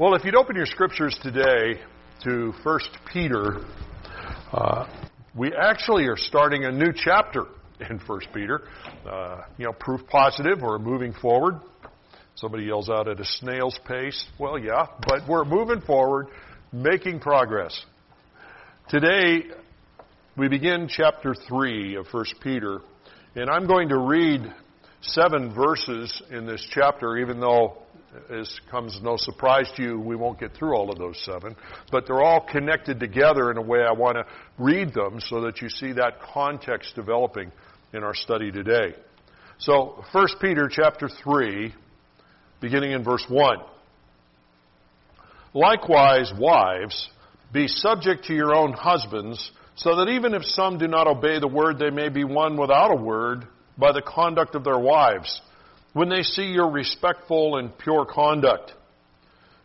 Well, if you'd open your scriptures today to 1 Peter, uh, we actually are starting a new chapter in 1 Peter. Uh, you know, proof positive, we're moving forward. Somebody yells out at a snail's pace. Well, yeah, but we're moving forward, making progress. Today, we begin chapter 3 of 1 Peter, and I'm going to read seven verses in this chapter, even though this comes no surprise to you, we won't get through all of those seven, but they're all connected together in a way I want to read them so that you see that context developing in our study today. So, 1 Peter chapter 3, beginning in verse 1. Likewise, wives, be subject to your own husbands, so that even if some do not obey the word, they may be won without a word by the conduct of their wives when they see your respectful and pure conduct.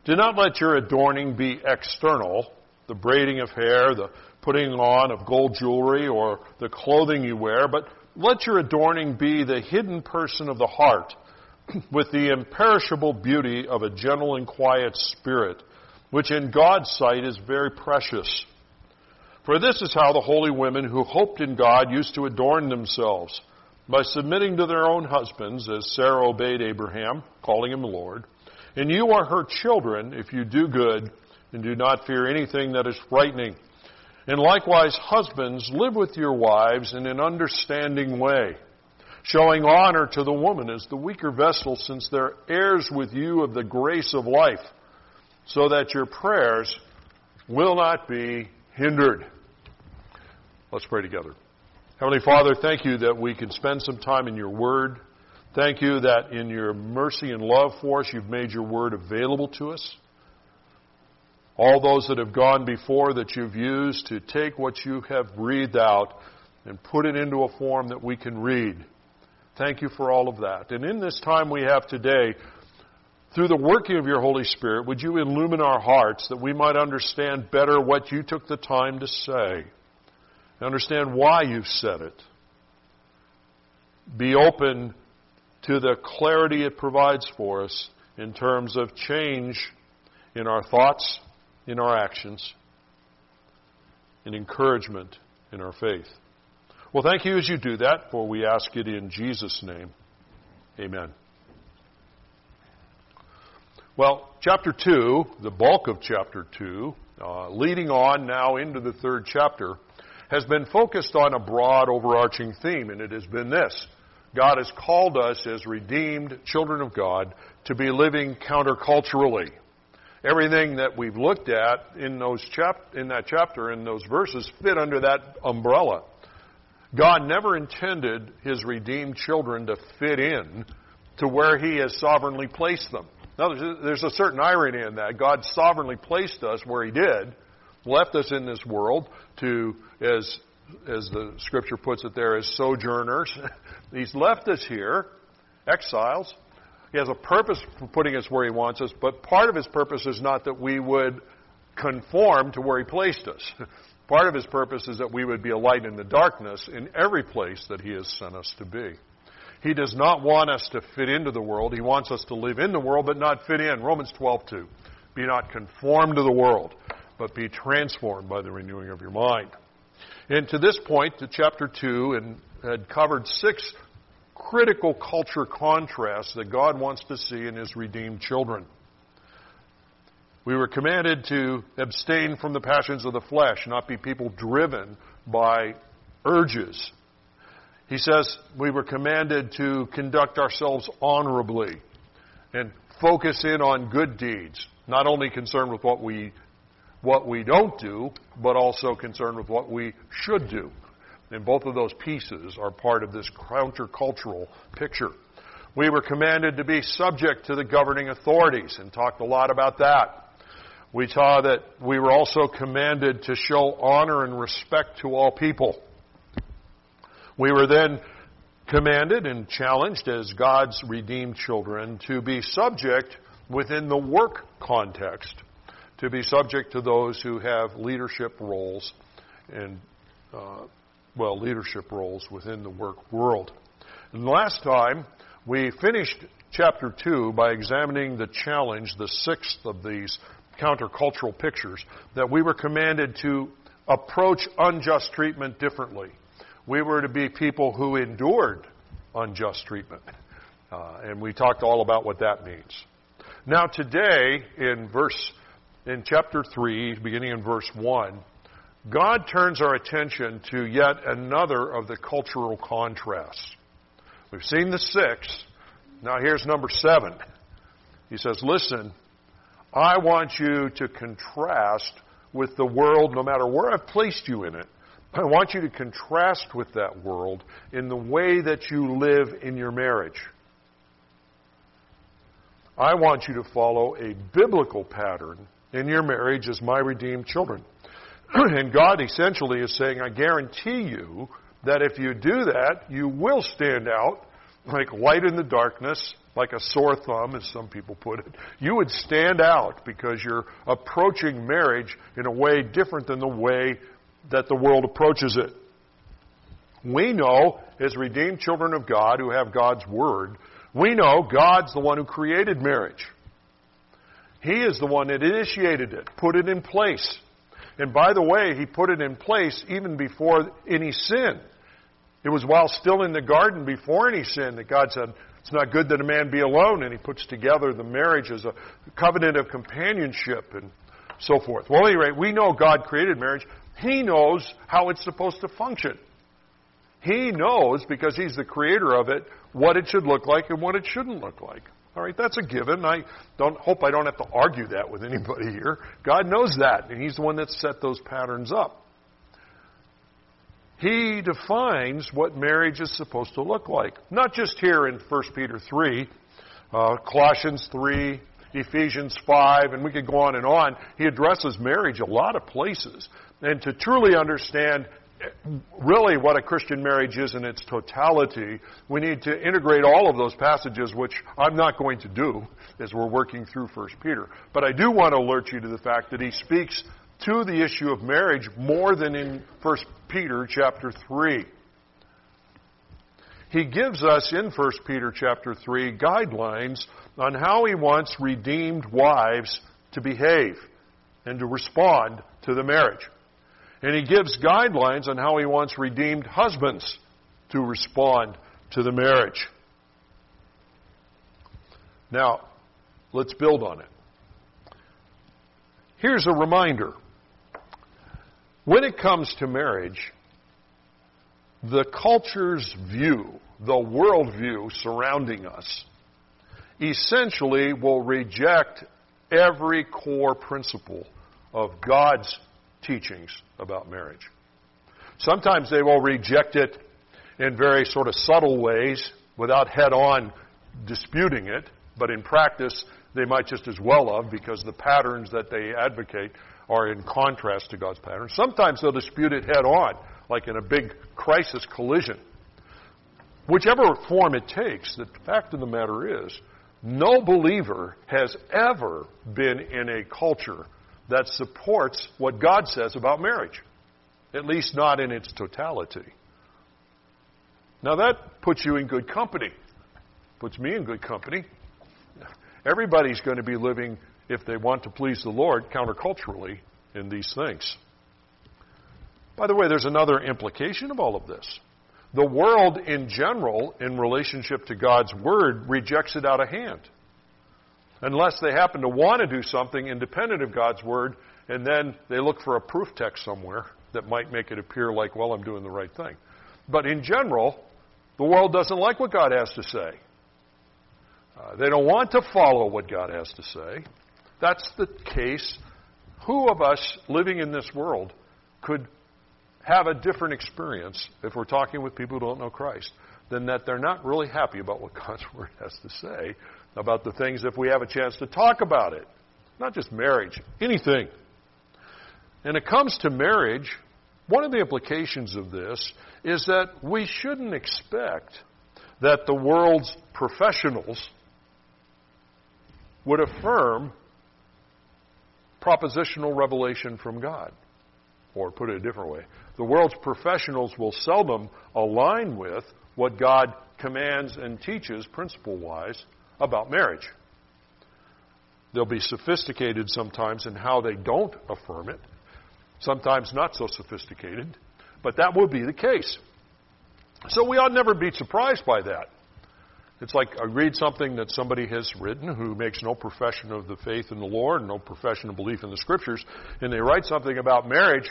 Do not let your adorning be external, the braiding of hair, the putting on of gold jewelry, or the clothing you wear, but let your adorning be the hidden person of the heart, with the imperishable beauty of a gentle and quiet spirit, which in God's sight is very precious. For this is how the holy women who hoped in God used to adorn themselves by submitting to their own husbands, as Sarah obeyed Abraham, calling him Lord. And you are her children if you do good and do not fear anything that is frightening. And likewise, husbands, live with your wives in an understanding way, showing honor to the woman as the weaker vessel, since they're heirs with you of the grace of life, so that your prayers will not be hindered. Let's pray together. Heavenly Father, thank you that we can spend some time in your word. Thank you that in your mercy and love for us, you've made your word available to us. All those that have gone before that you've used to take what you have breathed out and put it into a form that we can read. Thank you for all of that. And in this time we have today, through the working of your Holy Spirit, would you illumine our hearts that we might understand better what you took the time to say? Understand why you've said it. Be open to the clarity it provides for us in terms of change in our thoughts, in our actions, and encouragement in our faith. Well, thank you as you do that, for we ask it in Jesus' name. Amen. Well, chapter 2, the bulk of chapter 2, uh, leading on now into the third chapter, has been focused on a broad overarching theme, and it has been this. God has called us as redeemed children of God to be living counterculturally. Everything that we've looked at in, those chap- in that chapter, in those verses, fit under that umbrella. God never intended his redeemed children to fit in to where he has sovereignly placed them. Now, there's a certain irony in that. God sovereignly placed us where he did, left us in this world to, as, as the scripture puts it there, as sojourners. He's left us here, exiles. He has a purpose for putting us where He wants us, but part of His purpose is not that we would conform to where He placed us. Part of His purpose is that we would be a light in the darkness in every place that He has sent us to be. He does not want us to fit into the world. He wants us to live in the world, but not fit in. Romans 12, 2. Be not conformed to the world, but be transformed by the renewing of your mind. And to this point, to chapter 2, and had covered six critical culture contrasts that God wants to see in His redeemed children. We were commanded to abstain from the passions of the flesh, not be people driven by urges. He says we were commanded to conduct ourselves honorably and focus in on good deeds, not only concerned with what we what we don't do, but also concerned with what we should do. And both of those pieces are part of this countercultural picture. We were commanded to be subject to the governing authorities and talked a lot about that. We saw that we were also commanded to show honor and respect to all people. We were then commanded and challenged as God's redeemed children to be subject within the work context to be subject to those who have leadership roles and, uh, well, leadership roles within the work world. And last time, we finished chapter 2 by examining the challenge, the sixth of these countercultural pictures, that we were commanded to approach unjust treatment differently. We were to be people who endured unjust treatment. Uh, and we talked all about what that means. Now today, in verse, in chapter 3, beginning in verse 1, God turns our attention to yet another of the cultural contrasts. We've seen the six. Now here's number seven. He says, listen, I want you to contrast with the world no matter where I've placed you in it. I want you to contrast with that world in the way that you live in your marriage. I want you to follow a biblical pattern in your marriage as my redeemed children. and God essentially is saying, I guarantee you that if you do that, you will stand out like light in the darkness, like a sore thumb, as some people put it. You would stand out because you're approaching marriage in a way different than the way that the world approaches it. We know, as redeemed children of God who have God's Word, we know God's the one who created marriage. He is the one that initiated it, put it in place. And by the way, He put it in place even before any sin. It was while still in the garden before any sin that God said, it's not good that a man be alone, and He puts together the marriage as a covenant of companionship and so forth. Well, at any rate, we know God created marriage. He knows how it's supposed to function. He knows, because He's the creator of it, what it should look like and what it shouldn't look like. All right, that's a given. I don't hope I don't have to argue that with anybody here. God knows that, and He's the one that set those patterns up. He defines what marriage is supposed to look like. Not just here in 1 Peter 3, uh, Colossians 3, Ephesians 5, and we could go on and on. He addresses marriage a lot of places. And to truly understand really what a Christian marriage is in its totality, we need to integrate all of those passages, which I'm not going to do as we're working through 1 Peter. But I do want to alert you to the fact that he speaks to the issue of marriage more than in 1 Peter chapter 3. He gives us in 1 Peter chapter 3 guidelines on how he wants redeemed wives to behave and to respond to the marriage. And he gives guidelines on how he wants redeemed husbands to respond to the marriage. Now, let's build on it. Here's a reminder. When it comes to marriage, the culture's view, the worldview surrounding us, essentially will reject every core principle of God's teachings about marriage. Sometimes they will reject it in very sort of subtle ways without head on disputing it, but in practice they might just as well have because the patterns that they advocate are in contrast to God's patterns. Sometimes they'll dispute it head on, like in a big crisis collision. Whichever form it takes, the fact of the matter is, no believer has ever been in a culture that supports what God says about marriage, at least not in its totality. Now that puts you in good company, puts me in good company. Everybody's going to be living, if they want to please the Lord, counterculturally in these things. By the way, there's another implication of all of this. The world in general, in relationship to God's Word, rejects it out of hand unless they happen to want to do something independent of God's Word, and then they look for a proof text somewhere that might make it appear like, well, I'm doing the right thing. But in general, the world doesn't like what God has to say. Uh, they don't want to follow what God has to say. That's the case. Who of us living in this world could have a different experience if we're talking with people who don't know Christ than that they're not really happy about what God's Word has to say about the things if we have a chance to talk about it. Not just marriage, anything. And it comes to marriage, one of the implications of this is that we shouldn't expect that the world's professionals would affirm propositional revelation from God. Or put it a different way, the world's professionals will seldom align with what God commands and teaches principle wise about marriage. They'll be sophisticated sometimes in how they don't affirm it, sometimes not so sophisticated, but that will be the case. So we ought never be surprised by that. It's like I read something that somebody has written who makes no profession of the faith in the Lord, no profession of belief in the Scriptures, and they write something about marriage,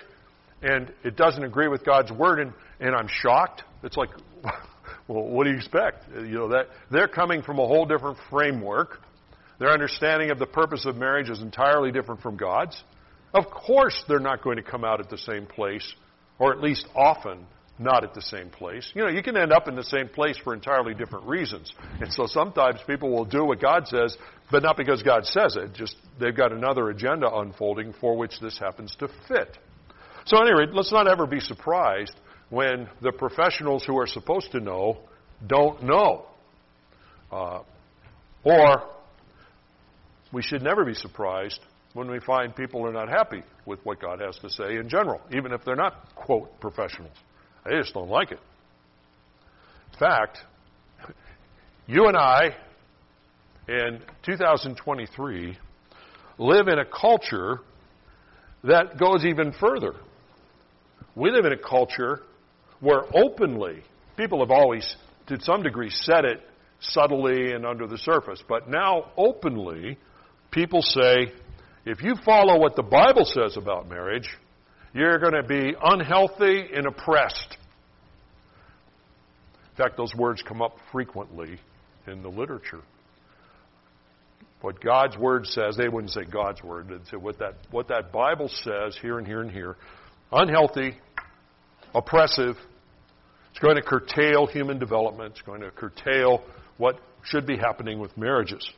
and it doesn't agree with God's Word, and, and I'm shocked. It's like, well, what do you expect? You know, that they're coming from a whole different framework. Their understanding of the purpose of marriage is entirely different from God's. Of course, they're not going to come out at the same place, or at least often not at the same place. You know, you can end up in the same place for entirely different reasons. And so sometimes people will do what God says, but not because God says it, just they've got another agenda unfolding for which this happens to fit. So anyway, let's not ever be surprised when the professionals who are supposed to know don't know. Uh, or we should never be surprised when we find people are not happy with what God has to say in general, even if they're not, quote, professionals. They just don't like it. In fact, you and I, in 2023, live in a culture that goes even further. We live in a culture where openly, people have always, to some degree, said it subtly and under the surface, but now openly, people say, if you follow what the Bible says about marriage, you're going to be unhealthy and oppressed. In fact, those words come up frequently in the literature. What God's Word says, they wouldn't say God's Word, they'd say what that, what that Bible says here and here and here. Unhealthy, oppressive, it's going to curtail human development, it's going to curtail what should be happening with marriages.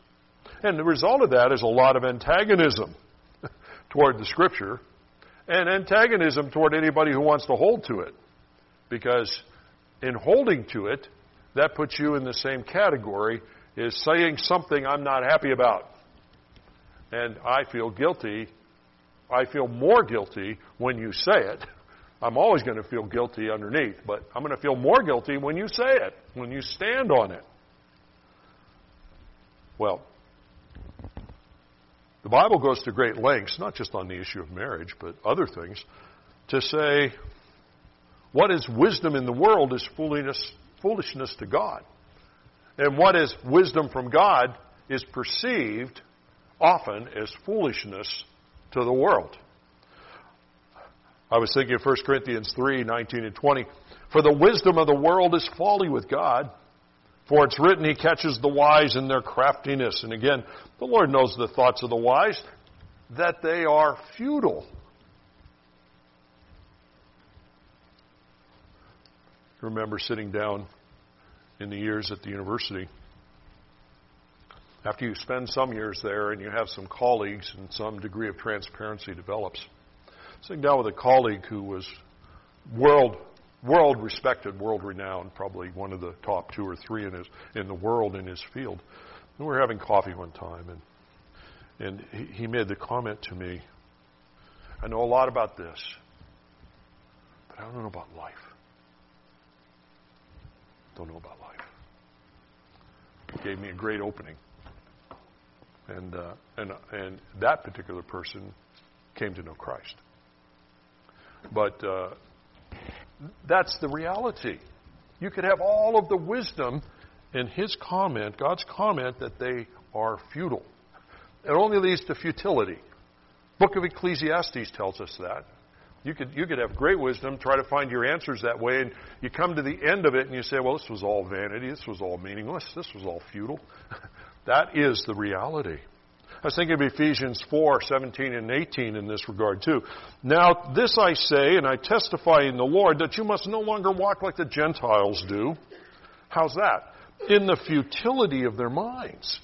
And the result of that is a lot of antagonism toward the Scripture and antagonism toward anybody who wants to hold to it. Because in holding to it, that puts you in the same category as saying something I'm not happy about. And I feel guilty. I feel more guilty when you say it. I'm always going to feel guilty underneath, but I'm going to feel more guilty when you say it, when you stand on it. Well, the Bible goes to great lengths, not just on the issue of marriage, but other things, to say what is wisdom in the world is foolishness, foolishness to God. And what is wisdom from God is perceived often as foolishness to the world. I was thinking of 1 Corinthians 3 19 and 20. For the wisdom of the world is folly with God. For it's written, He catches the wise in their craftiness. And again, the Lord knows the thoughts of the wise, that they are futile. I remember sitting down in the years at the university. After you spend some years there and you have some colleagues and some degree of transparency develops, sitting down with a colleague who was world world respected, world renowned, probably one of the top two or three in his in the world in his field. And we were having coffee one time, and and he, he made the comment to me, "I know a lot about this, but I don't know about life. Don't know about life." It gave me a great opening, and uh, and and that particular person came to know Christ. But uh, that's the reality. You could have all of the wisdom in his comment, God's comment, that they are futile. It only leads to futility. Book of Ecclesiastes tells us that. You could, you could have great wisdom, try to find your answers that way, and you come to the end of it and you say, well, this was all vanity, this was all meaningless, this was all futile. that is the reality. I was thinking of Ephesians 4, 17 and 18 in this regard too. Now, this I say, and I testify in the Lord, that you must no longer walk like the Gentiles do. How's that? In the futility of their minds.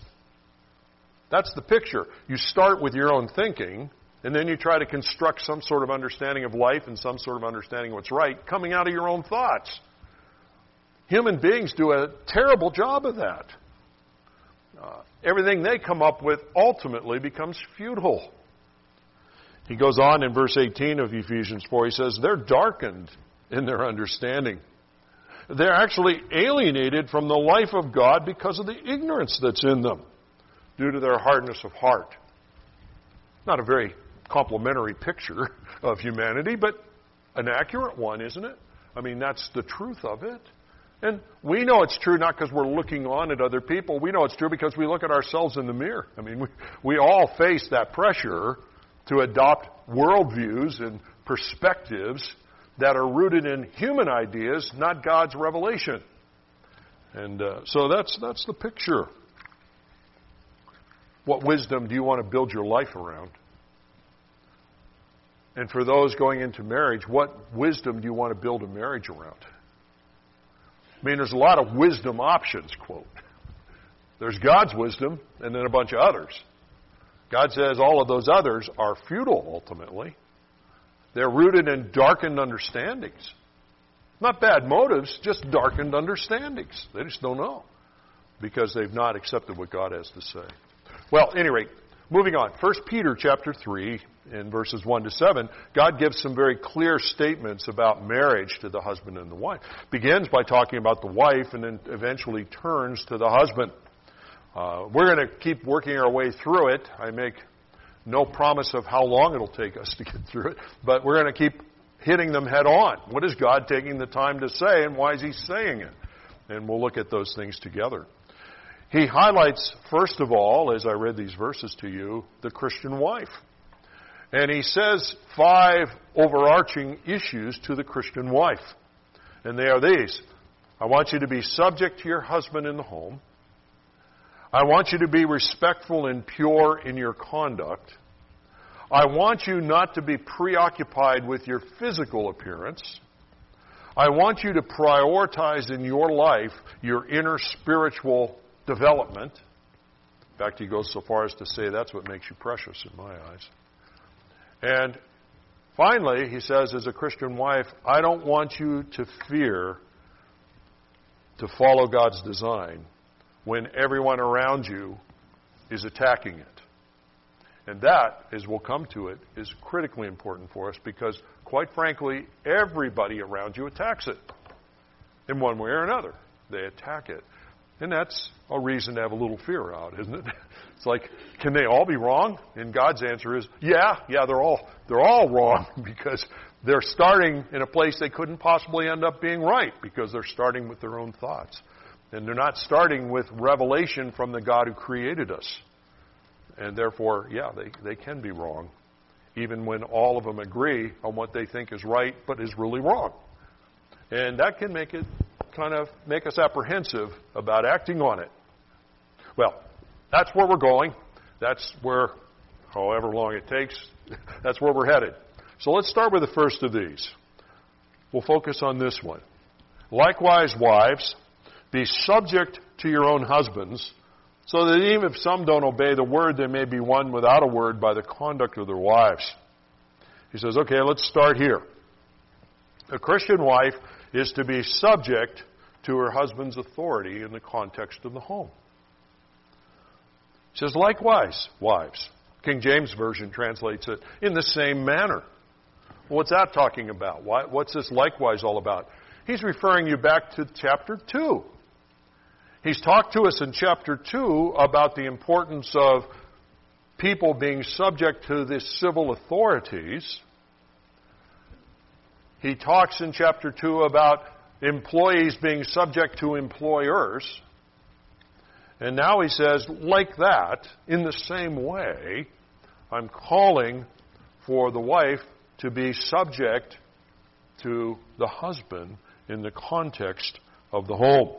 That's the picture. You start with your own thinking, and then you try to construct some sort of understanding of life and some sort of understanding of what's right coming out of your own thoughts. Human beings do a terrible job of that. Uh, everything they come up with ultimately becomes futile. He goes on in verse 18 of Ephesians 4, he says, They're darkened in their understanding. they're actually alienated from the life of God because of the ignorance that's in them due to their hardness of heart. Not a very complimentary picture of humanity, but an accurate one, isn't it? I mean, that's the truth of it. And we know it's true not because we're looking on at other people. We know it's true because we look at ourselves in the mirror. I mean, we, we all face that pressure to adopt worldviews and perspectives that are rooted in human ideas, not God's revelation. And uh, so that's, that's the picture. What wisdom do you want to build your life around? And for those going into marriage, what wisdom do you want to build a marriage around? I mean, there's a lot of wisdom options, quote. There's God's wisdom and then a bunch of others. God says all of those others are futile ultimately. They're rooted in darkened understandings. Not bad motives, just darkened understandings. They just don't know because they've not accepted what God has to say. Well, any rate, moving on. 1 Peter chapter 3 in verses 1 to 7, God gives some very clear statements about marriage to the husband and the wife. Begins by talking about the wife and then eventually turns to the husband. Uh, we're going to keep working our way through it. I make no promise of how long it'll take us to get through it, but we're going to keep hitting them head on. What is God taking the time to say and why is He saying it? And we'll look at those things together. He highlights, first of all, as I read these verses to you, the Christian wife. And he says five overarching issues to the Christian wife. And they are these. I want you to be subject to your husband in the home. I want you to be respectful and pure in your conduct. I want you not to be preoccupied with your physical appearance. I want you to prioritize in your life your inner spiritual development. In fact, he goes so far as to say that's what makes you precious in my eyes. And finally, he says, as a Christian wife, I don't want you to fear to follow God's design when everyone around you is attacking it. And that, as we'll come to it, is critically important for us because, quite frankly, everybody around you attacks it in one way or another. They attack it. And that's a reason to have a little fear out, isn't it? It's like, can they all be wrong? And God's answer is, yeah, yeah, they're all they're all wrong because they're starting in a place they couldn't possibly end up being right because they're starting with their own thoughts. And they're not starting with revelation from the God who created us. And therefore, yeah, they, they can be wrong, even when all of them agree on what they think is right but is really wrong. And that can make it kind of make us apprehensive about acting on it. Well, that's where we're going. That's where, however long it takes, that's where we're headed. So let's start with the first of these. We'll focus on this one. Likewise, wives, be subject to your own husbands, so that even if some don't obey the word, they may be won without a word by the conduct of their wives. He says, okay, let's start here. A Christian wife is to be subject to her husband's authority in the context of the home. He says, likewise, wives. King James Version translates it in the same manner. What's that talking about? What's this likewise all about? He's referring you back to chapter 2. He's talked to us in chapter 2 about the importance of people being subject to the civil authorities. He talks in chapter 2 about employees being subject to employers. And now he says, like that, in the same way, I'm calling for the wife to be subject to the husband in the context of the home.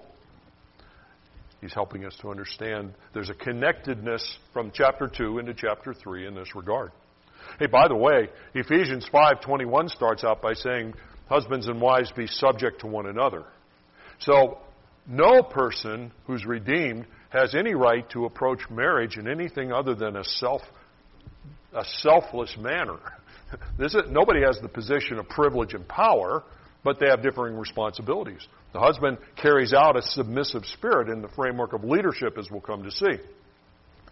He's helping us to understand there's a connectedness from chapter 2 into chapter 3 in this regard. Hey, by the way, Ephesians 5:21 starts out by saying, "Husbands and wives be subject to one another." So, no person who's redeemed has any right to approach marriage in anything other than a self a selfless manner. This is, nobody has the position of privilege and power, but they have differing responsibilities. The husband carries out a submissive spirit in the framework of leadership, as we'll come to see.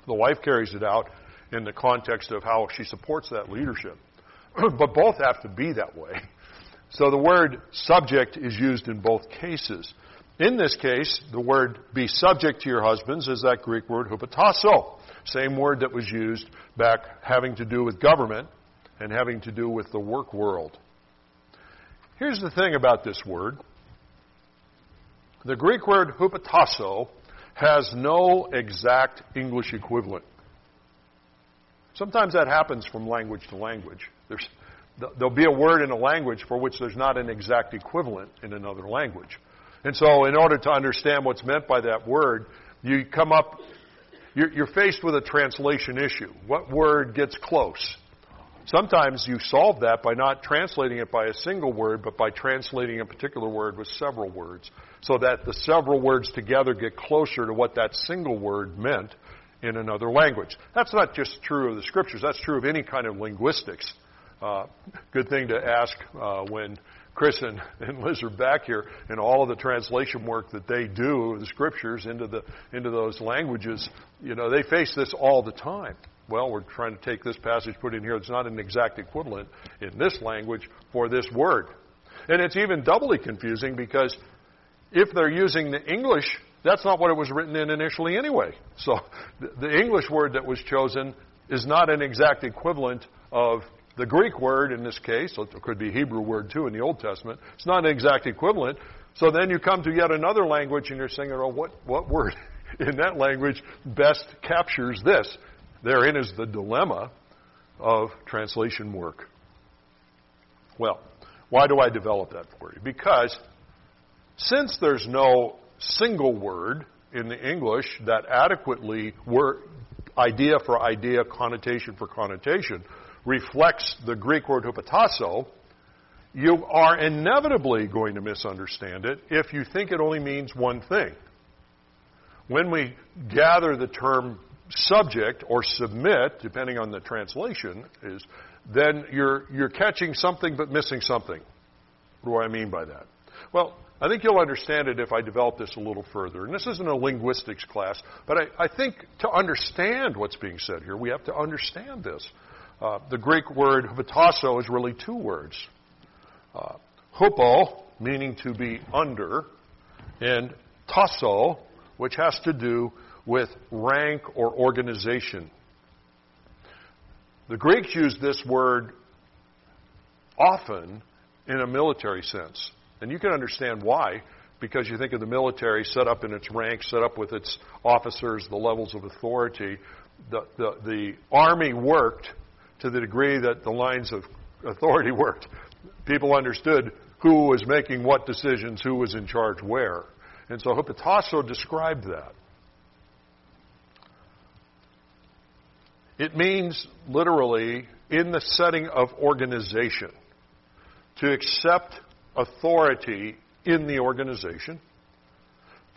The wife carries it out in the context of how she supports that leadership. but both have to be that way. So the word subject is used in both cases. In this case, the word be subject to your husbands is that Greek word hupotasso. Same word that was used back having to do with government and having to do with the work world. Here's the thing about this word. The Greek word hupotasso has no exact English equivalent. Sometimes that happens from language to language. There's, there'll be a word in a language for which there's not an exact equivalent in another language. And so, in order to understand what's meant by that word, you come up, you're, you're faced with a translation issue. What word gets close? Sometimes you solve that by not translating it by a single word, but by translating a particular word with several words, so that the several words together get closer to what that single word meant in another language. That's not just true of the scriptures, that's true of any kind of linguistics. Uh, good thing to ask uh, when Chris and, and Liz are back here and all of the translation work that they do the scriptures into the into those languages. You know, they face this all the time. Well, we're trying to take this passage, put in here. It's not an exact equivalent in this language for this word. And it's even doubly confusing because if they're using the English, that's not what it was written in initially anyway. So the English word that was chosen is not an exact equivalent of the Greek word in this case. So it could be Hebrew word too in the Old Testament. It's not an exact equivalent. So then you come to yet another language and you're saying, oh, what, what word in that language best captures this? Therein is the dilemma of translation work. Well, why do I develop that for you? Because since there's no single word in the English that adequately word, idea for idea, connotation for connotation, reflects the Greek word hupotasso, you are inevitably going to misunderstand it if you think it only means one thing. When we gather the term subject or submit, depending on the translation, is then you're, you're catching something but missing something. What do I mean by that? Well, I think you'll understand it if I develop this a little further. And this isn't a linguistics class, but I, I think to understand what's being said here, we have to understand this. Uh, the Greek word hupotasso is really two words. Uh, hupo, meaning to be under, and tasso, which has to do with rank or organization. The Greeks used this word often in a military sense. And you can understand why, because you think of the military set up in its ranks, set up with its officers, the levels of authority. The, the, the army worked to the degree that the lines of authority worked. People understood who was making what decisions, who was in charge where. And so hupotasso described that. It means literally in the setting of organization to accept authority in the organization,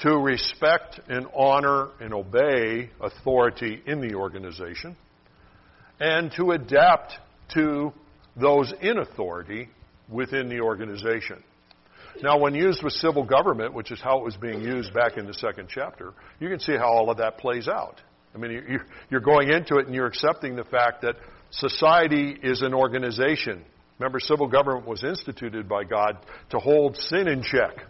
to respect and honor and obey authority in the organization, and to adapt to those in authority within the organization. Now, when used with civil government, which is how it was being used back in the second chapter, you can see how all of that plays out. I mean, you're going into it and you're accepting the fact that society is an organization. Remember, civil government was instituted by God to hold sin in check.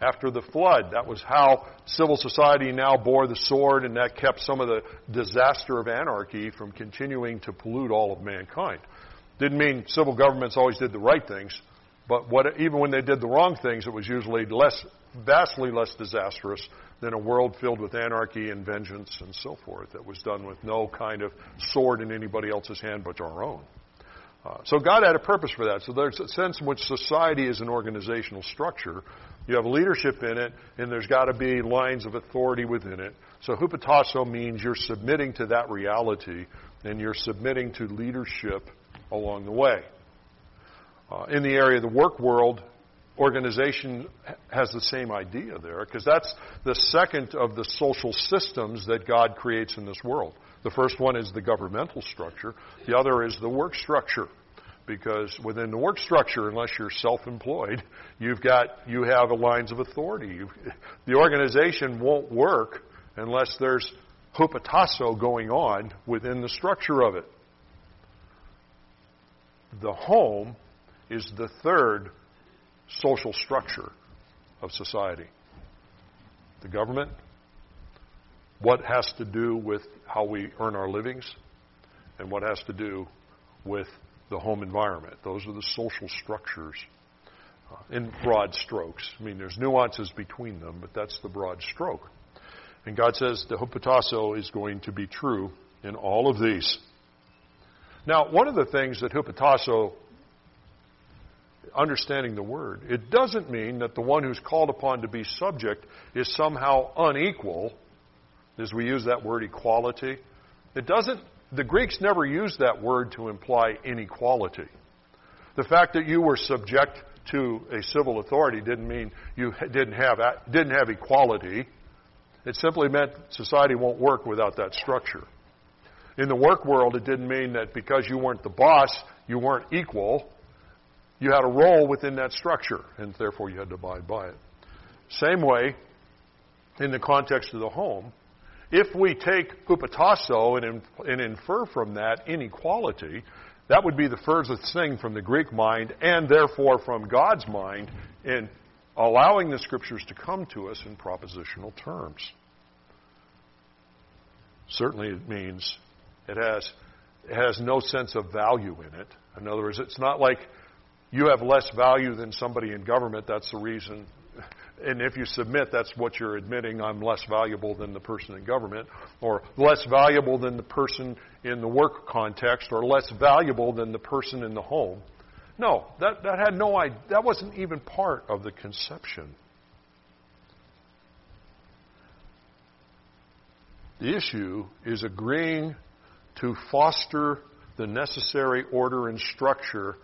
After the flood, that was how civil society now bore the sword, and that kept some of the disaster of anarchy from continuing to pollute all of mankind. Didn't mean civil governments always did the right things, but what, even when they did the wrong things, it was usually less, vastly less disastrous than a world filled with anarchy and vengeance and so forth that was done with no kind of sword in anybody else's hand but our own. Uh, so God had a purpose for that. So there's a sense in which society is an organizational structure. You have leadership in it, and there's got to be lines of authority within it. So hupotasso means you're submitting to that reality, and you're submitting to leadership along the way. Uh, in the area of the work world, organization has the same idea there because that's the second of the social systems that God creates in this world. The first one is the governmental structure. The other is the work structure. Because within the work structure, unless you're self-employed, you've got you have lines of authority. You've, the organization won't work unless there's hupotasso going on within the structure of it. The home is the third social structure of society. The government, what has to do with how we earn our livings, and what has to do with the home environment. Those are the social structures uh, in broad strokes. I mean, there's nuances between them, but that's the broad stroke. And God says the hupotasso is going to be true in all of these. Now, one of the things that hupotasso, understanding the word, it doesn't mean that the one who's called upon to be subject is somehow unequal, as we use that word equality. It doesn't, the Greeks never used that word to imply inequality. The fact that you were subject to a civil authority didn't mean you didn't have, didn't have equality. It simply meant society won't work without that structure. In the work world, it didn't mean that because you weren't the boss, you weren't equal. You had a role within that structure, and therefore you had to abide by it. Same way, in the context of the home, if we take hupotasso and, and infer from that inequality, that would be the furthest thing from the Greek mind and therefore from God's mind in allowing the scriptures to come to us in propositional terms. Certainly it means it has, it has no sense of value in it. In other words, it's not like you have less value than somebody in government. That's the reason. And if you submit, that's what you're admitting. I'm less valuable than the person in government, or less valuable than the person in the work context, or less valuable than the person in the home. No, that, that had no idea. That wasn't even part of the conception. The issue is agreeing to foster the necessary order and structure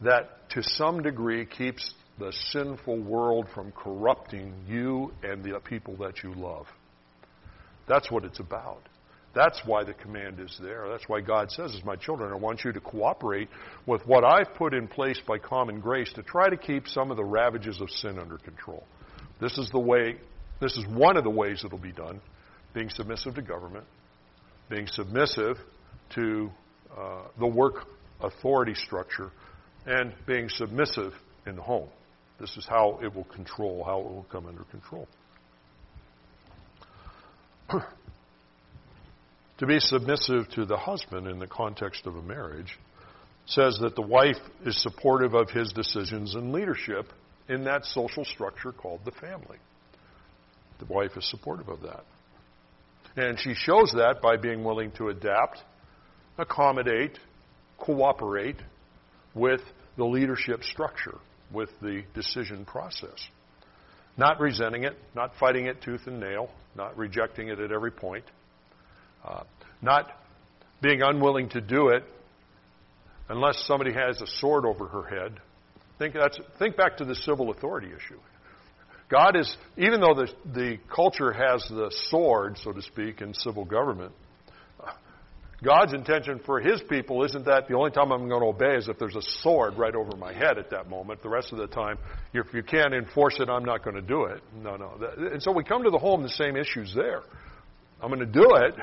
that to some degree keeps the sinful world from corrupting you and the people that you love. That's what it's about. That's why the command is there. That's why God says, as my children, I want you to cooperate with what I've put in place by common grace to try to keep some of the ravages of sin under control. This is the way, this is one of the ways it'll be done. Being submissive to government, being submissive to uh, the work authority structure, and being submissive in the home. This is how it will control, how it will come under control. to be submissive to the husband in the context of a marriage says that the wife is supportive of his decisions and leadership in that social structure called the family. The wife is supportive of that. And she shows that by being willing to adapt, accommodate, cooperate with the leadership structure, with the decision process. Not resenting it, not fighting it tooth and nail, not rejecting it at every point, uh, not being unwilling to do it unless somebody has a sword over her head. Think, that's, think back to the civil authority issue. God is, even though the, the culture has the sword, so to speak, in civil government, God's intention for His people isn't that the only time I'm going to obey is if there's a sword right over my head at that moment. The rest of the time, if you can't enforce it, I'm not going to do it. No, no. And so we come to the home, the same issues there. I'm going to do it,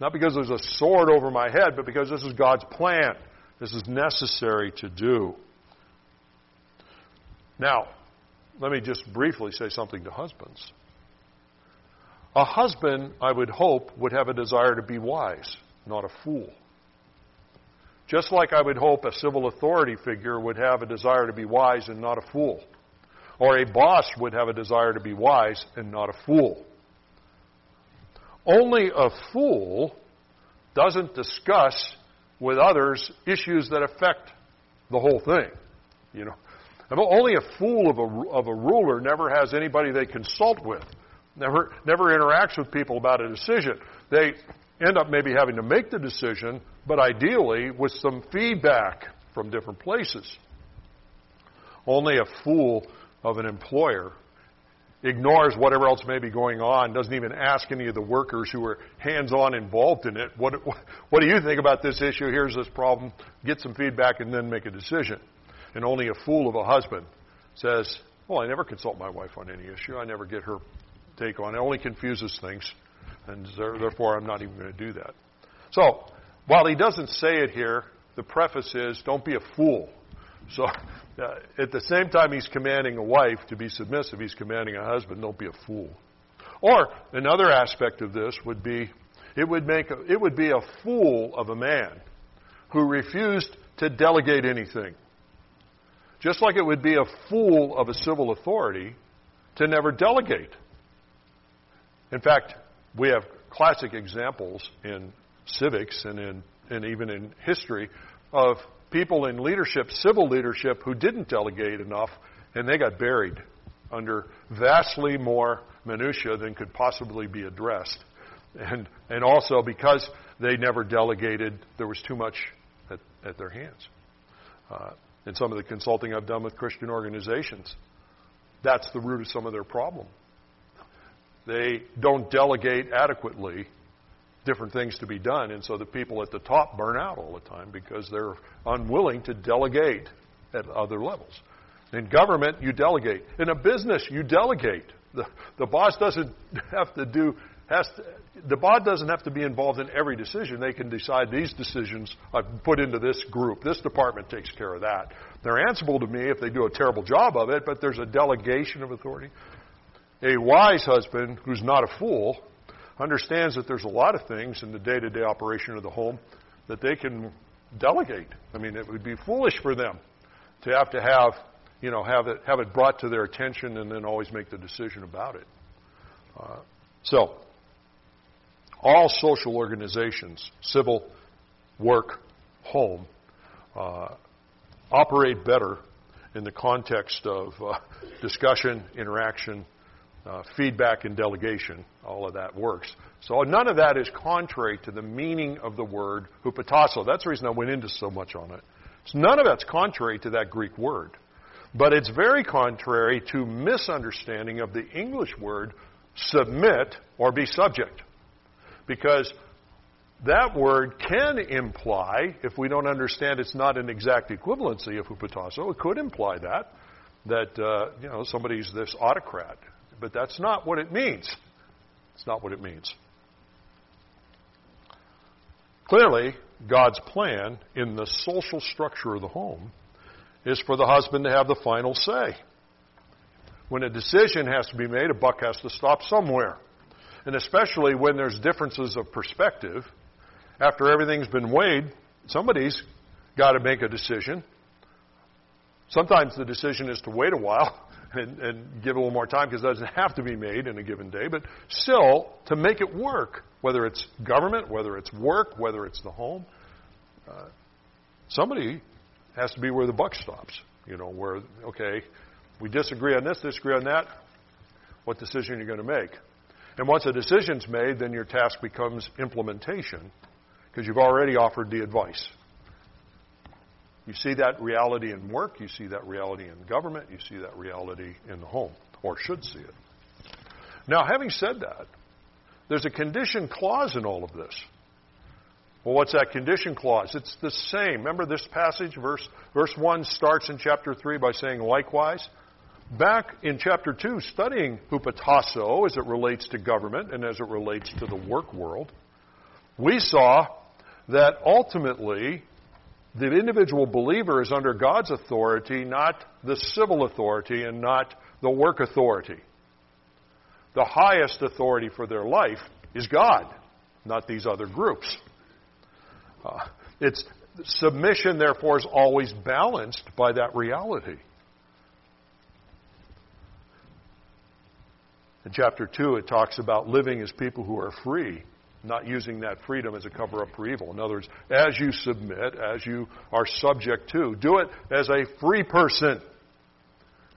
not because there's a sword over my head, but because this is God's plan. This is necessary to do. Now, let me just briefly say something to husbands. A husband, I would hope, would have a desire to be wise, not a fool. Just like I would hope a civil authority figure would have a desire to be wise and not a fool. Or a boss would have a desire to be wise and not a fool. Only a fool doesn't discuss with others issues that affect the whole thing. You know, only a fool of a, of a ruler never has anybody they consult with, never, never interacts with people about a decision. They end up maybe having to make the decision, but ideally with some feedback from different places. Only a fool of an employer ignores whatever else may be going on, doesn't even ask any of the workers who are hands on involved in it, what, what do you think about this issue? Here's this problem. Get some feedback and then make a decision. And only a fool of a husband says, Well, I never consult my wife on any issue. I never get her take on it. It only confuses things. And therefore, I'm not even going to do that. So, while he doesn't say it here, the preface is, Don't be a fool. So, uh, at the same time he's commanding a wife to be submissive, he's commanding a husband, don't be a fool. Or another aspect of this would be it would make a, it would be a fool of a man who refused to delegate anything. Just like it would be a fool of a civil authority to never delegate. In fact, we have classic examples in civics and in and even in history of people in leadership, civil leadership, who didn't delegate enough and they got buried under vastly more minutia than could possibly be addressed. And, and also because they never delegated, there was too much at, at their hands. Uh, in some of the consulting I've done with Christian organizations, that's the root of some of their problem. They don't delegate adequately different things to be done, and so the people at the top burn out all the time because they're unwilling to delegate at other levels. In government, you delegate. In a business, you delegate. The, the boss doesn't have to do has to, the boss doesn't have to be involved in every decision. They can decide these decisions I've put into this group. This department takes care of that. They're answerable to me if they do a terrible job of it, but there's a delegation of authority. A wise husband who's not a fool understands that there's a lot of things in the day-to-day operation of the home that they can delegate. I mean, it would be foolish for them to have to have, you know, have it have it brought to their attention and then always make the decision about it. Uh, so, all social organizations, civil, work, home, uh, operate better in the context of uh, discussion, interaction, uh, feedback, and delegation. All of that works. So none of that is contrary to the meaning of the word hupotasso. That's the reason I went into so much on it. So none of that's contrary to that Greek word. But it's very contrary to misunderstanding of the English word submit or be subject. Because that word can imply, if we don't understand it's not an exact equivalency of hupotasso, it could imply that, that, uh, you know, somebody's this autocrat. But that's not what it means. It's not what it means. Clearly, God's plan in the social structure of the home is for the husband to have the final say. When a decision has to be made, a buck has to stop somewhere. And especially when there's differences of perspective, after everything's been weighed, somebody's got to make a decision. Sometimes the decision is to wait a while and, and give a little more time because it doesn't have to be made in a given day, but still to make it work, whether it's government, whether it's work, whether it's the home. Uh, somebody has to be where the buck stops. You know, where, okay, we disagree on this, disagree on that. What decision are you going to make? And once a decision's made, then your task becomes implementation because you've already offered the advice. You see that reality in work, you see that reality in government, you see that reality in the home, or should see it. Now, having said that, there's a condition clause in all of this. Well, what's that condition clause? It's the same. Remember this passage, verse, verse 1 starts in chapter 3 by saying, likewise. Back in chapter 2, studying hupotasso as it relates to government and as it relates to the work world, we saw that ultimately the individual believer is under God's authority, not the civil authority and not the work authority. The highest authority for their life is God, not these other groups. Uh, it's submission, therefore, is always balanced by that reality. In chapter 2, it talks about living as people who are free, not using that freedom as a cover up for evil. In other words, as you submit, as you are subject to, do it as a free person.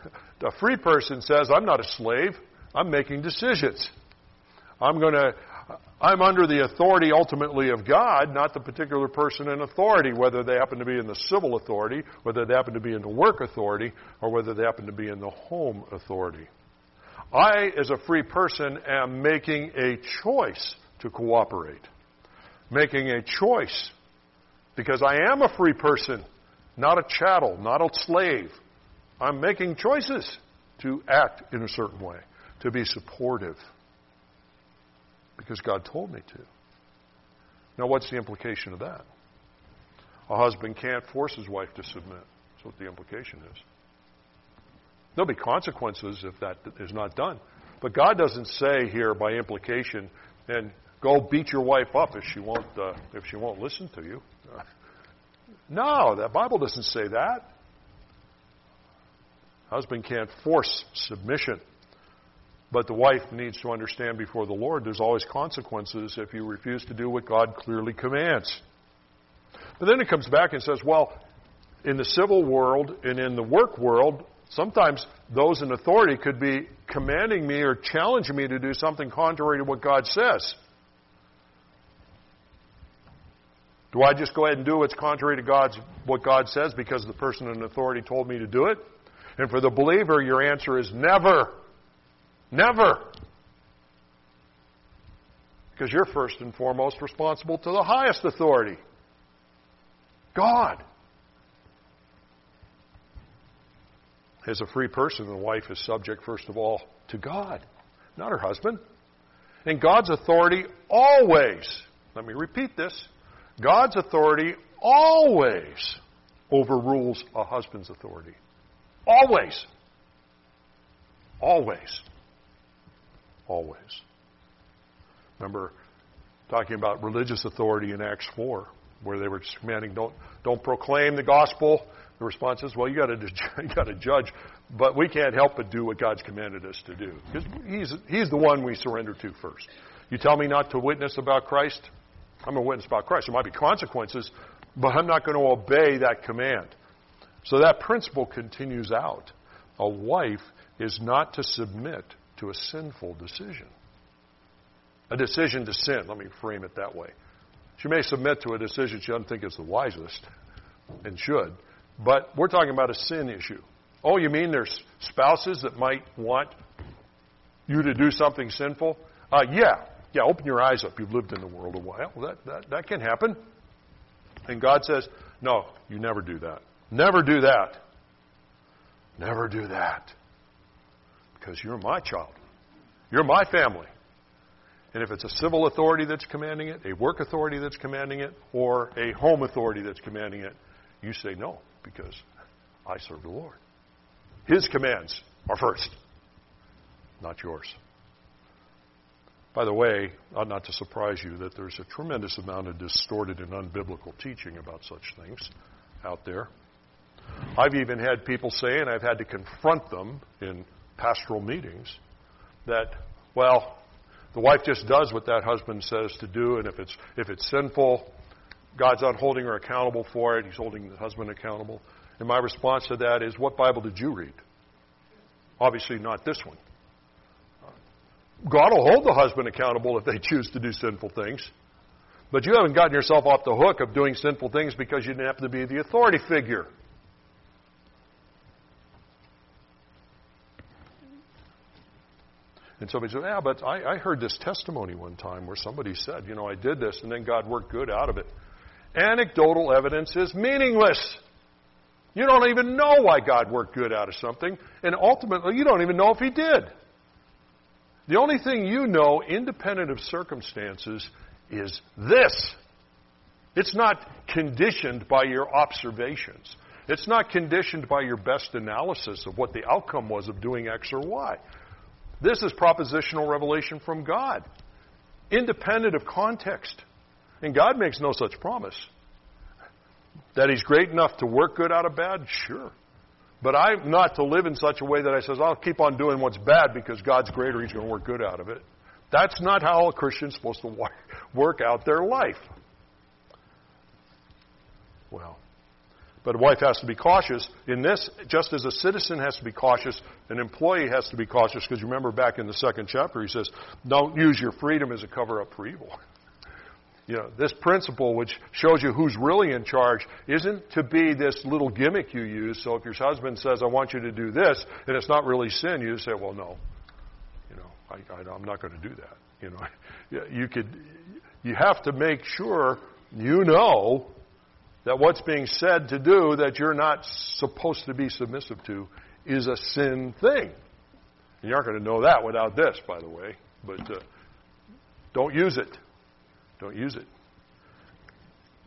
A free person says, I'm not a slave, I'm making decisions. I'm going to I'm under the authority ultimately of God, not the particular person in authority, whether they happen to be in the civil authority, whether they happen to be in the work authority, or whether they happen to be in the home authority. I, as a free person, am making a choice to cooperate. Making a choice. Because I am a free person, not a chattel, not a slave. I'm making choices to act in a certain way, to be supportive. Because God told me to. Now, what's the implication of that? A husband can't force his wife to submit. That's what the implication is. There'll be consequences if that is not done. But God doesn't say here by implication, and go beat your wife up if she won't uh, if she won't listen to you. Uh, no, the Bible doesn't say that. Husband can't force submission. But the wife needs to understand before the Lord there's always consequences if you refuse to do what God clearly commands. But then it comes back and says, well, in the civil world and in the work world, sometimes those in authority could be commanding me or challenging me to do something contrary to what God says. Do I just go ahead and do what's contrary to God's what God says because the person in authority told me to do it? And for the believer, your answer is never. Never. Because you're first and foremost responsible to the highest authority God. As a free person, the wife is subject, first of all, to God, not her husband. And God's authority always, let me repeat this, God's authority always overrules a husband's authority. Always. Always. Always. Remember talking about religious authority in Acts 4, where they were commanding, don't, don't proclaim the gospel. The response is, well, you got you got to judge, but we can't help but do what God's commanded us to do because He's He's the one we surrender to first. You tell me not to witness about Christ, I'm a witness about Christ. There might be consequences, but I'm not going to obey that command. So that principle continues out. A wife is not to submit to a sinful decision. A decision to sin, let me frame it that way. She may submit to a decision she doesn't think is the wisest and should, but we're talking about a sin issue. Oh, you mean there's spouses that might want you to do something sinful? Uh, yeah, yeah, open your eyes up. You've lived in the world a while. That, that, that can happen. And God says, no, you never do that. Never do that. Never do that. Because you're my child. You're my family. And if it's a civil authority that's commanding it, a work authority that's commanding it, or a home authority that's commanding it, you say no, because I serve the Lord. His commands are first, not yours. By the way, ought not to surprise you that there's a tremendous amount of distorted and unbiblical teaching about such things out there. I've even had people say, and I've had to confront them in pastoral meetings, that, well, the wife just does what that husband says to do, and if it's, if it's sinful, God's not holding her accountable for it, He's holding the husband accountable. And my response to that is, what Bible did you read? Obviously, not this one. God will hold the husband accountable if they choose to do sinful things. But you haven't gotten yourself off the hook of doing sinful things because you didn't happen to be the authority figure. And somebody said, Yeah, but I, I heard this testimony one time where somebody said, You know, I did this and then God worked good out of it. Anecdotal evidence is meaningless. You don't even know why God worked good out of something, and ultimately, you don't even know if He did. The only thing you know, independent of circumstances, is this. It's not conditioned by your observations. It's not conditioned by your best analysis of what the outcome was of doing X or Y. This is propositional revelation from God, independent of context. And God makes no such promise. That He's great enough to work good out of bad? Sure. But I'm not to live in such a way that I says, I'll keep on doing what's bad because God's greater, He's going to work good out of it. That's not how a Christian's supposed to work out their life. Well, but a wife has to be cautious. In this, just as a citizen has to be cautious, an employee has to be cautious because you remember back in the second chapter, he says, don't use your freedom as a cover up for evil. you know, this principle, which shows you who's really in charge, isn't to be this little gimmick you use. So if your husband says, I want you to do this, and it's not really sin, you say, well, no. You know, I, I'm not going to do that. You know, you could, you have to make sure you know that what's being said to do that you're not supposed to be submissive to is a sin thing. And you aren't going to know that without this, by the way. But uh, don't use it. Don't use it.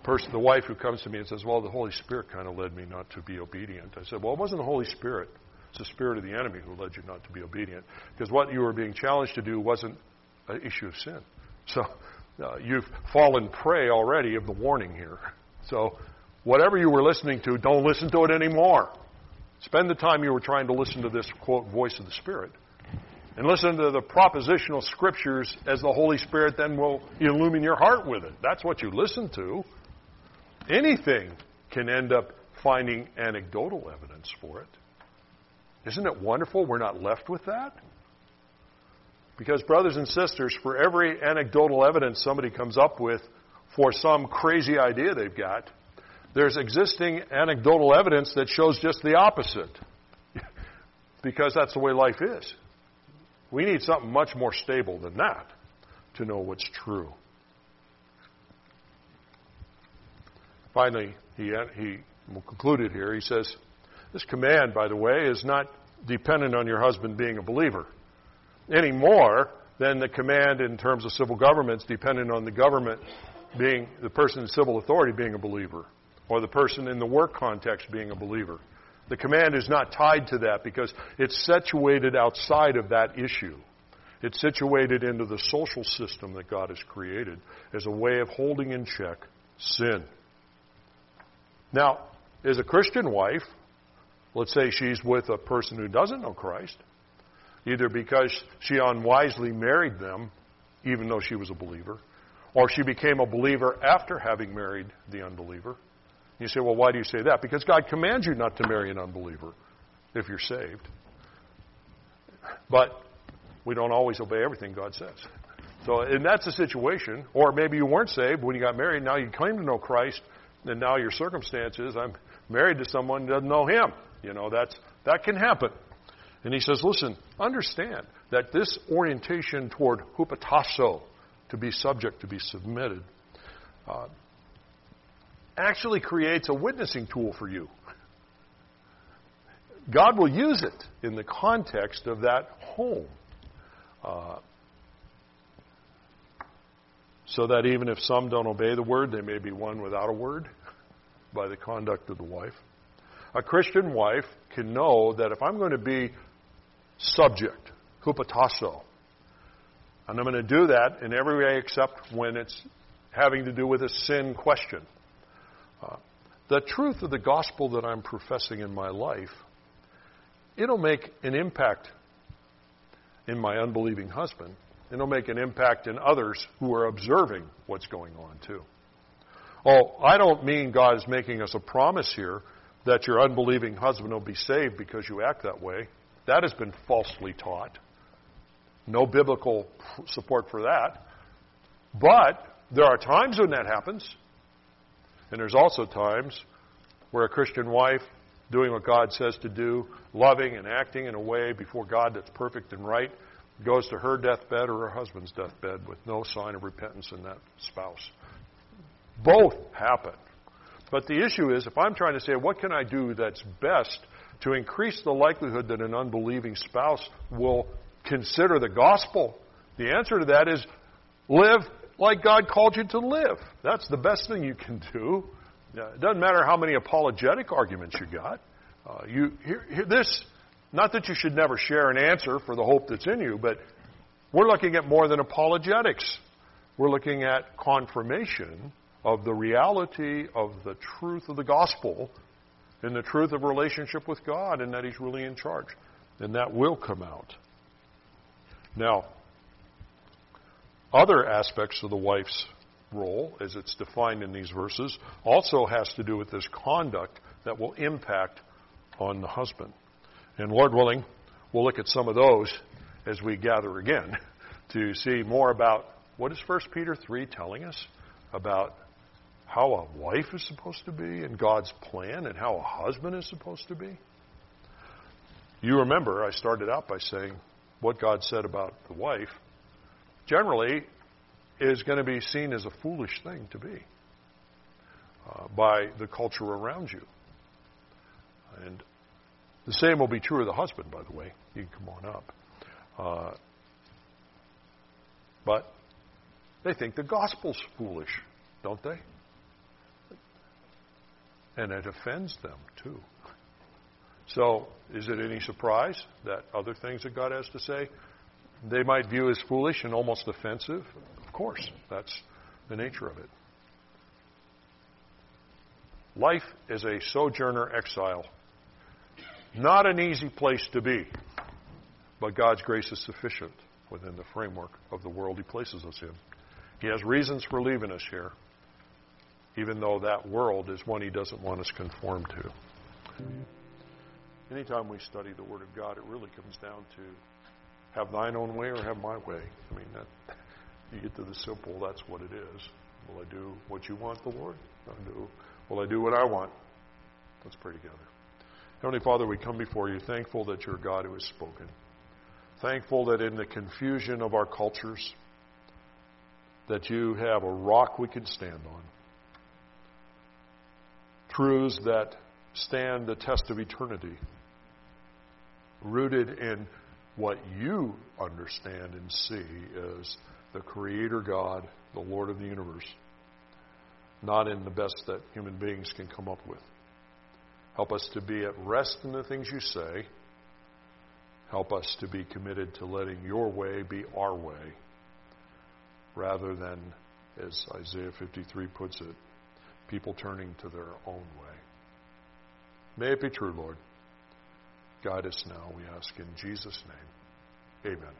Person, the wife who comes to me and says, "Well, the Holy Spirit kind of led me not to be obedient." I said, "Well, it wasn't the Holy Spirit. It's the spirit of the enemy who led you not to be obedient. Because what you were being challenged to do wasn't an issue of sin. So uh, you've fallen prey already of the warning here. So whatever you were listening to, don't listen to it anymore. Spend the time you were trying to listen to this, quote, voice of the Spirit. And listen to the propositional scriptures as the Holy Spirit then will illumine your heart with it. That's what you listen to. Anything can end up finding anecdotal evidence for it. Isn't it wonderful we're not left with that? Because, brothers and sisters, for every anecdotal evidence somebody comes up with for some crazy idea they've got, there's existing anecdotal evidence that shows just the opposite. because that's the way life is. We need something much more stable than that to know what's true. Finally, he, uh, he concluded here. He says, This command, by the way, is not dependent on your husband being a believer any more than the command in terms of civil governments dependent on the government being the person in civil authority being a believer or the person in the work context being a believer. The command is not tied to that because it's situated outside of that issue. It's situated into the social system that God has created as a way of holding in check sin. Now, as a Christian wife, let's say she's with a person who doesn't know Christ, either because she unwisely married them, even though she was a believer, or she became a believer after having married the unbeliever. You say, well, why do you say that? Because God commands you not to marry an unbeliever if you're saved. But we don't always obey everything God says. So, and that's the situation. Or maybe you weren't saved when you got married. Now you claim to know Christ, and now your circumstances. I'm married to someone who doesn't know Him. You know that's that can happen. And he says, listen, understand that this orientation toward hupotasso, to be subject, to be submitted, uh, actually creates a witnessing tool for you. God will use it in the context of that home. Uh, so that even if some don't obey the word, they may be won without a word by the conduct of the wife. A Christian wife can know that if I'm going to be subject, hupotasso, and I'm going to do that in every way except when it's having to do with a sin question. The truth of the gospel that I'm professing in my life, it'll make an impact in my unbelieving husband. It'll make an impact in others who are observing what's going on too. Oh, I don't mean God is making us a promise here that your unbelieving husband will be saved because you act that way. That has been falsely taught. No biblical support for that. But there are times when that happens. And there's also times where a Christian wife, doing what God says to do, loving and acting in a way before God that's perfect and right, goes to her deathbed or her husband's deathbed with no sign of repentance in that spouse. Both happen. But the issue is if I'm trying to say, what can I do that's best to increase the likelihood that an unbelieving spouse will consider the gospel, the answer to that is live like God called you to live. That's the best thing you can do. It doesn't matter how many apologetic arguments you got. Uh, you here, here, this, not that you should never share an answer for the hope that's in you, but we're looking at more than apologetics. We're looking at confirmation of the reality of the truth of the gospel and the truth of relationship with God and that He's really in charge. And that will come out. Now, other aspects of the wife's role, as it's defined in these verses, also has to do with this conduct that will impact on the husband. And Lord willing, we'll look at some of those as we gather again to see more about what is 1 Peter 3 telling us about how a wife is supposed to be and God's plan and how a husband is supposed to be? You remember, I started out by saying what God said about the wife generally is going to be seen as a foolish thing to be uh, by the culture around you. And the same will be true of the husband, by the way. You can come on up. Uh, but they think the gospel's foolish, don't they? And it offends them, too. So, is it any surprise that other things that God has to say they might view as foolish and almost offensive? Of course, that's the nature of it. Life is a sojourner exile. Not an easy place to be, but God's grace is sufficient within the framework of the world He places us in. He has reasons for leaving us here, even though that world is one He doesn't want us conformed to. Anytime we study the Word of God, it really comes down to have thine own way or have my way. I mean, that, you get to the simple, that's what it is. Will I do what you want, the Lord? I do, will I do what I want? Let's pray together. Heavenly Father, we come before you thankful that you're God who has spoken. Thankful that in the confusion of our cultures, that you have a rock we can stand on. Truths that stand the test of eternity, rooted in what you understand and see as the Creator God, the Lord of the universe, not in the best that human beings can come up with. Help us to be at rest in the things you say. Help us to be committed to letting your way be our way rather than, as Isaiah 53 puts it, people turning to their own way. May it be true, Lord. Guide us now, we ask in Jesus' name. Amen.